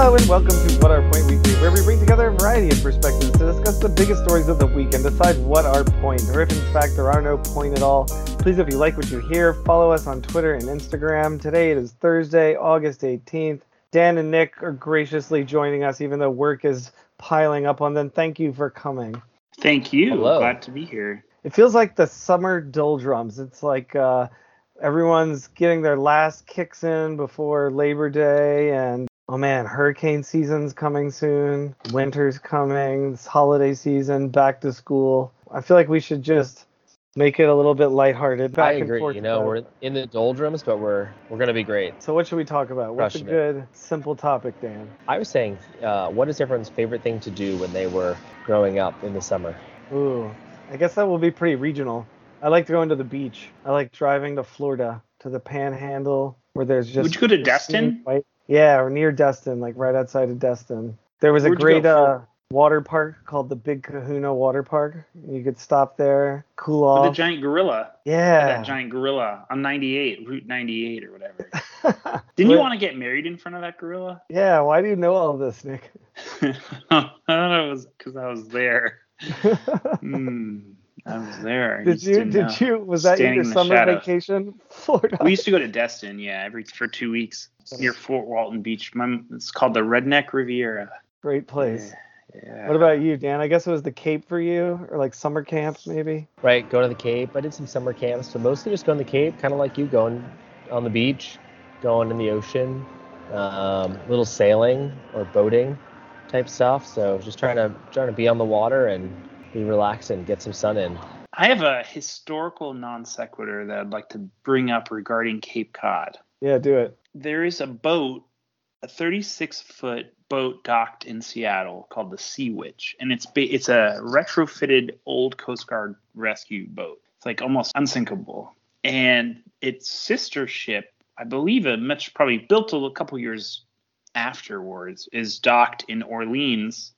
Hello and welcome to What Our Point Weekly, where we bring together a variety of perspectives to discuss the biggest stories of the week and decide what our point, or if in fact there are no point at all. Please, if you like what you hear, follow us on Twitter and Instagram. Today it is Thursday, August 18th. Dan and Nick are graciously joining us, even though work is piling up on them. Thank you for coming. Thank you. Hello. Glad to be here. It feels like the summer doldrums. It's like uh, everyone's getting their last kicks in before Labor Day, and oh man, hurricane season's coming soon. Winter's coming. It's holiday season. Back to school. I feel like we should just make it a little bit lighthearted. Back I and agree. forth You know, about we're in the doldrums, but we're we're gonna be great. So what should we talk about? What's a Crushing it. good, simple topic, Dan? I was saying, uh, what is everyone's favorite thing to do when they were growing up in the summer? Ooh, I guess that will be pretty regional. I like to go into the beach. I like driving to Florida to the Panhandle where there's just. Would you go to Destin? White. Yeah, or near Destin, like right outside of Destin. There was a Where'd you great uh, water park called the Big Kahuna Water Park. You could stop there, cool off. With the giant gorilla. yeah. That giant gorilla on 98, Route 98 or whatever. Didn't you want to get married in front of that gorilla? Yeah. Why do you know all this, Nick? I don't know. It was because I was there. Hmm. I was there. I did you? didn't Did know. you? Was that Standing your summer shadows. vacation, Florida? We used to go to Destin, yeah, every for two weeks near Fort Walton Beach. My, it's called the Redneck Riviera. Great place. Yeah. What about you, Dan? I guess it was the Cape for you, or like summer camps, maybe. Right, go to the Cape. I did some summer camps, but mostly just going to the Cape, kind of like you, going on the beach, going in the ocean, um, little sailing or boating type stuff. So just trying to trying to be on the water and be relaxed and get some sun in. I have a historical non sequitur that I'd like to bring up regarding Cape Cod. Yeah, do it. There is a boat, a 36 foot boat docked in Seattle called the Sea Witch, and it's ba- it's a retrofitted old Coast Guard rescue boat. It's like almost unsinkable, and its sister ship, I believe, a much probably built a couple years afterwards, is docked in Orleans,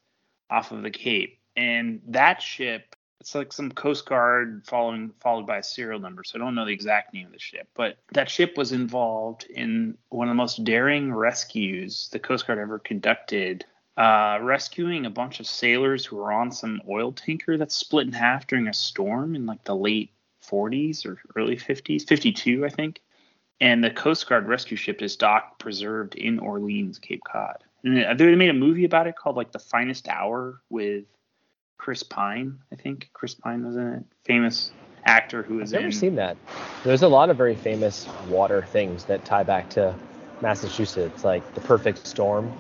off of the Cape, and that ship it's like some Coast Guard following followed by a serial number. So I don't know the exact name of the ship, but that ship was involved in one of the most daring rescues the Coast Guard ever conducted, uh, rescuing a bunch of sailors who were on some oil tanker that split in half during a storm in like the late 40s or early 50s, 52 I think. And the Coast Guard rescue ship is docked, preserved in Orleans, Cape Cod. And they made a movie about it called like The Finest Hour with Chris Pine, I think. Chris Pine was in it. Famous actor who I've was never in. seen that. There's a lot of very famous water things that tie back to Massachusetts, like the perfect storm.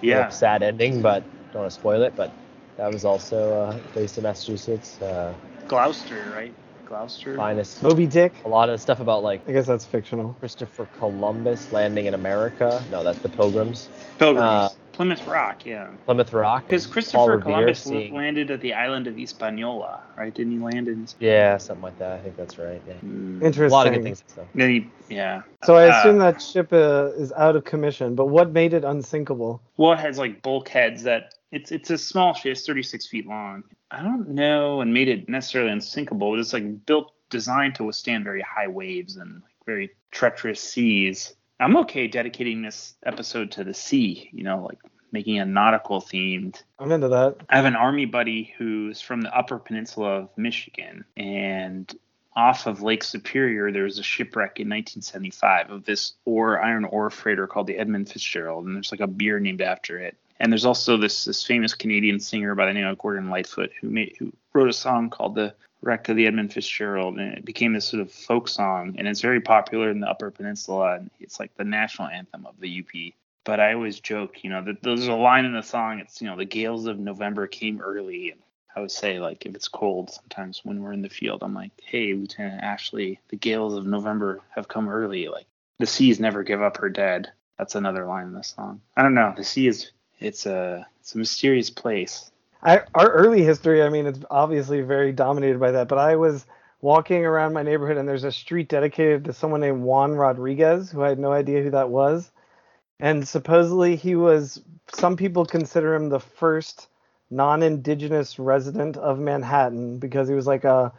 yeah. Real sad ending, but don't want to spoil it. But that was also uh, based in Massachusetts. Uh, Gloucester, right? Gloucester. finest. Moby Dick. A lot of stuff about like I guess that's fictional. Christopher Columbus landing in America. No, that's the Pilgrims. Pilgrims. uh, Plymouth Rock, yeah. Plymouth Rock. Because Christopher Revere Columbus l- seeing- landed at the island of Hispaniola, right? Didn't he land in? Yeah, something like that. I think that's right. Yeah. Hmm. Interesting. A lot of good things. So. Then he, yeah. So I Uh, assume that ship uh, is out of commission, but what made it unsinkable? Well, it has like bulkheads that it's it's a small ship, it's 36 feet long. I don't know and made it necessarily unsinkable, but it's like built designed to withstand very high waves and like very treacherous seas. I'm okay dedicating this episode to the sea, you know, like making a nautical themed. I'm into that. I have an army buddy who's from the Upper Peninsula of Michigan, and off of Lake Superior, there was a shipwreck in 1975 of this ore iron ore freighter called the Edmund Fitzgerald, and there's like a beer named after it. And there's also this this famous Canadian singer by the name of Gordon Lightfoot who made who wrote a song called the Wreck of the Edmund Fitzgerald, and it became this sort of folk song, and it's very popular in the Upper Peninsula, and it's like the national anthem of the UP. But I always joke, you know, that there's a line in the song. It's you know the gales of November came early, and I would say like if it's cold, sometimes when we're in the field, I'm like, hey, Lieutenant Ashley, the gales of November have come early. Like the seas never give up her dead. That's another line in the song. I don't know. The sea is it's a it's a mysterious place. I, our early history, I mean, it's obviously very dominated by that. But I was walking around my neighborhood, and there's a street dedicated to someone named Juan Rodriguez, who I had no idea who that was. And supposedly he was. Some people consider him the first non-indigenous resident of Manhattan because he was like a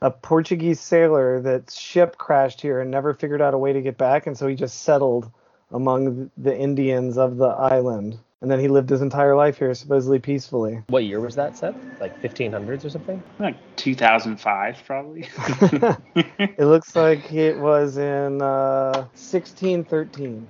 a Portuguese sailor that ship crashed here and never figured out a way to get back, and so he just settled among the Indians of the island. And then he lived his entire life here, supposedly peacefully. What year was that, Seth? Like 1500s or something? Like 2005, probably. it looks like it was in uh, 1613.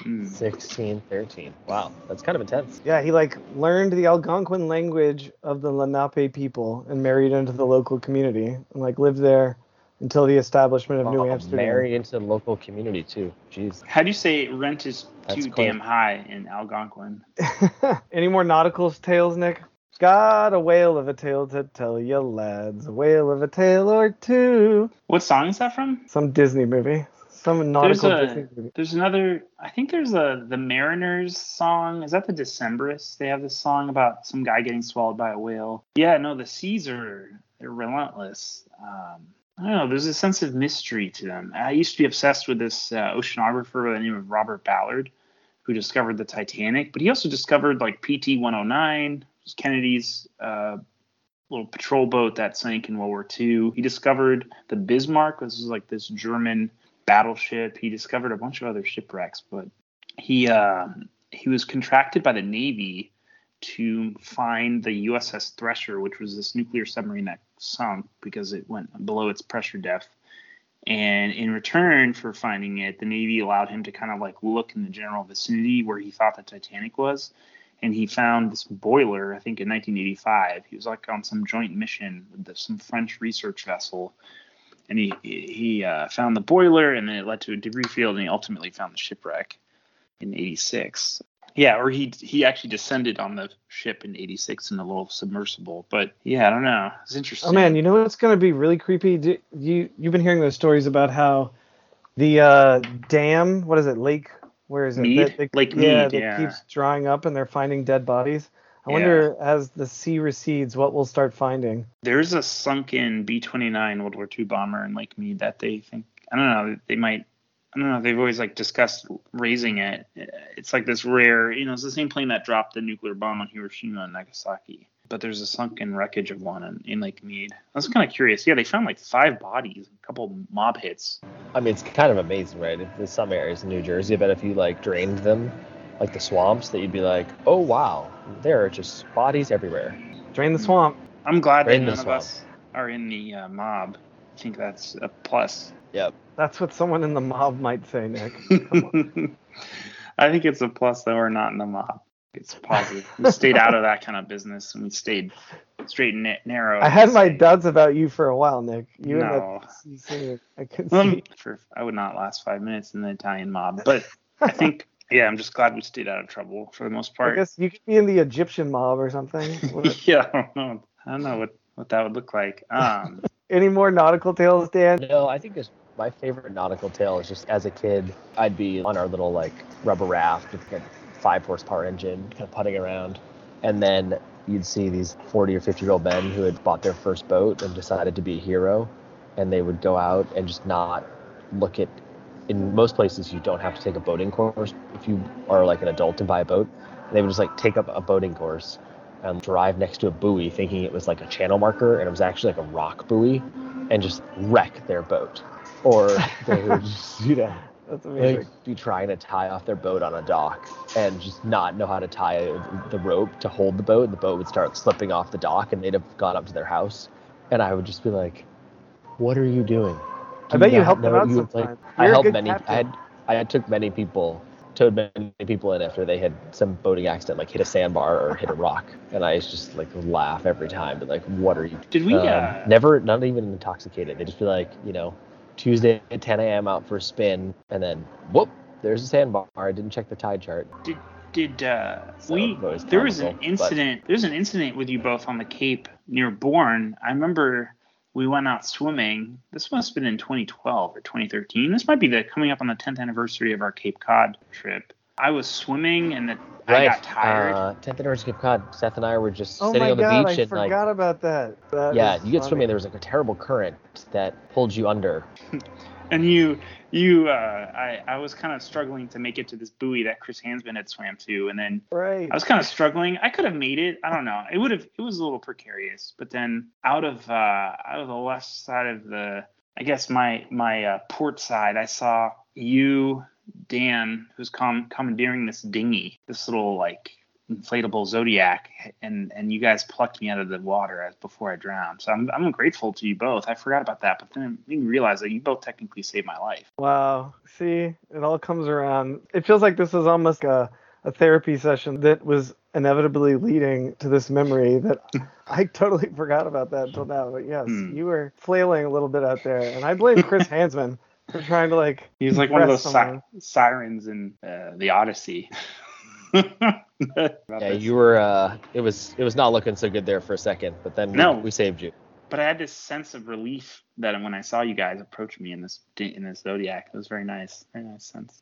Mm. 1613. Wow, that's kind of intense. Yeah, he like learned the Algonquin language of the Lenape people and married into the local community and like lived there until the establishment of New Oh, Amsterdam. married into the local community too. Jeez. How do you say rent is That's too cool. damn high in Algonquin? Any more nautical tales, Nick? Got a whale of a tale to tell you, lads. A whale of a tale or two. What song is that from? Some Disney movie. Some There's nautical a Disney movie. there's another I think there's a the Mariners song. Is that the Decemberists? They have this song about some guy getting swallowed by a whale. Yeah, no, the seas are they're relentless. Um, I don't know. There's a sense of mystery to them. I used to be obsessed with this uh, oceanographer by the name of Robert Ballard, who discovered the Titanic. But he also discovered like PT 109, was Kennedy's uh, little patrol boat that sank in World War II. He discovered the Bismarck. This was like this German battleship. He discovered a bunch of other shipwrecks, but he uh, he was contracted by the Navy to find the USS Thresher, which was this nuclear submarine that sunk because it went below its pressure depth. And in return for finding it, the Navy allowed him to kind of like look in the general vicinity where he thought the Titanic was. And he found this boiler, I think in 1985. He was like on some joint mission with the, some French research vessel. And he he uh, found the boiler, and then it led to a debris field, and he ultimately found the shipwreck in '86. Yeah, or he he actually descended on the ship in '86 in a little submersible. But yeah, I don't know. It's interesting. Oh man, you know what's gonna be really creepy? Do, you you've been hearing those stories about how the uh, dam, what is it, Lake? Where is it? Mead? That- that- Lake yeah, Mead, that yeah. keeps drying up, and they're finding dead bodies. I Yeah. wonder as the sea recedes, what we'll start finding. There's a sunken B-29 World War II bomber in Lake Mead that they think I don't know they might I don't know they've always like discussed raising it. It's like this rare you know it's the same plane that dropped the nuclear bomb on Hiroshima and Nagasaki. But there's a sunken wreckage of one in, in Lake Mead. I was kind of curious. Yeah, they found like five bodies, a couple mob hits. I mean, it's kind of amazing, right? There's some areas in New Jersey, but if you like drained them, like the swamps, that you'd be like, oh wow, there are just bodies everywhere. Drain the swamp. I'm glad Right that none of us are in the uh, mob. I think that's a plus. Yep. That's what someone in the mob might say, Nick. I think it's a plus that we're not in the mob. It's positive. We stayed out of that kind of business and we stayed straight and narrow. I had my doubts about you for a while, Nick. You No. and that singer, I could Um, see. for I would not last five minutes in the Italian mob, but I think yeah, I'm just glad we stayed out of trouble for the most part. I guess you could be in the Egyptian mob or something. Yeah, I don't know. I don't know what what that would look like. Um, Any more nautical tales, Dan? No, I think just my favorite nautical tale is just as a kid, I'd be on our little like rubber raft with a five horsepower engine, kind of putting around, and then you'd see these 40 or 50 year old men who had bought their first boat and decided to be a hero, and they would go out and just not look at. In most places, you don't have to take a boating course if you are like an adult and buy a boat. And they would just like take up a boating course and drive next to a buoy, thinking it was like a channel marker, and it was actually like a rock buoy, and just wreck their boat. Or they would just, you know, That's like be trying to tie off their boat on a dock and just not know how to tie the rope to hold the boat, and the boat would start slipping off the dock, and they'd have gone up to their house, and I would just be like, "What are you doing?" I bet you helped them out you would, sometimes. I helped many. captain. I had I had took many people, towed many people in after they had some boating accident, like hit a sandbar or hit a rock, and I just like laugh every time, but like, "What are you?" did we? Um, uh, never, not even intoxicated. They just be like, you know, Tuesday at 10 a.m. out for a spin, and then whoop, there's a sandbar. I didn't check the tide chart. did did uh, So we? was There was an but- incident. There's an incident with you both on the Cape near Bourne. I remember we went out swimming. This must have been in 2012 or 2013. This might be the coming up on the 10th anniversary of our Cape Cod trip. I was swimming and the, I got tired. Uh, 10th anniversary Cape Cod. Seth and I were just Oh sitting on the god, beach I and like, forgot about that. That yeah, you get funny. swimming. There was like a terrible current that pulled you under. and you you uh I, I was kind of struggling to make it to this buoy that Chris Hansman had swam to and then Right. I was kind of struggling. I could have made it. I don't know. It would have it was a little precarious, but then out of uh out of the left side of the I guess my my uh, port side, I saw you Dan who's com- commandeering this dinghy, this little like inflatable Zodiac, and and you guys plucked me out of the water as before I drowned. So I'm I'm grateful to you both. I forgot about that, but then I didn't realize that you both technically saved my life. Wow. See, it all comes around. It feels like this is almost a, a therapy session that was inevitably leading to this memory that I totally forgot about that until now. But yes, Hmm. you were flailing a little bit out there, and I blame Chris Hansman for trying to like. He was like one of those si- sirens in uh, the Odyssey. Yeah, you were. Uh, it was. It was not looking so good there for a second, but then No. we saved you. But I had this sense of relief that when I saw you guys approach me in this in this Zodiac, it was very nice, very nice sense.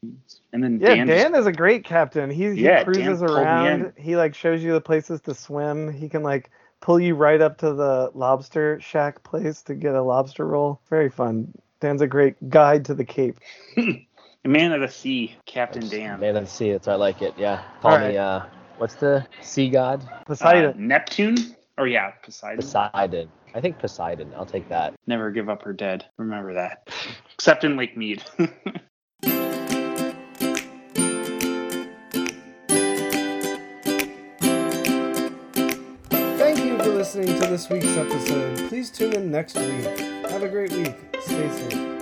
And then Yeah, Dan, Dan, just- is a great captain. He, he Yeah, cruises pulled me around. He like shows you the places to swim. He can like pull you right up to the lobster shack place to get a lobster roll. Very fun. Dan's a great guide to the Cape. A man of the sea, Captain Dan, Man of the sea. That's why I like it. Yeah. Call All me. right. Uh, what's the sea god? Uh, Poseidon. Neptune, or yeah, Poseidon. Poseidon. I think Poseidon. I'll take that. Never give up her dead. Remember that. Except in Lake Mead. this week's episode. Please tune in next week. Have a great week. Stay safe.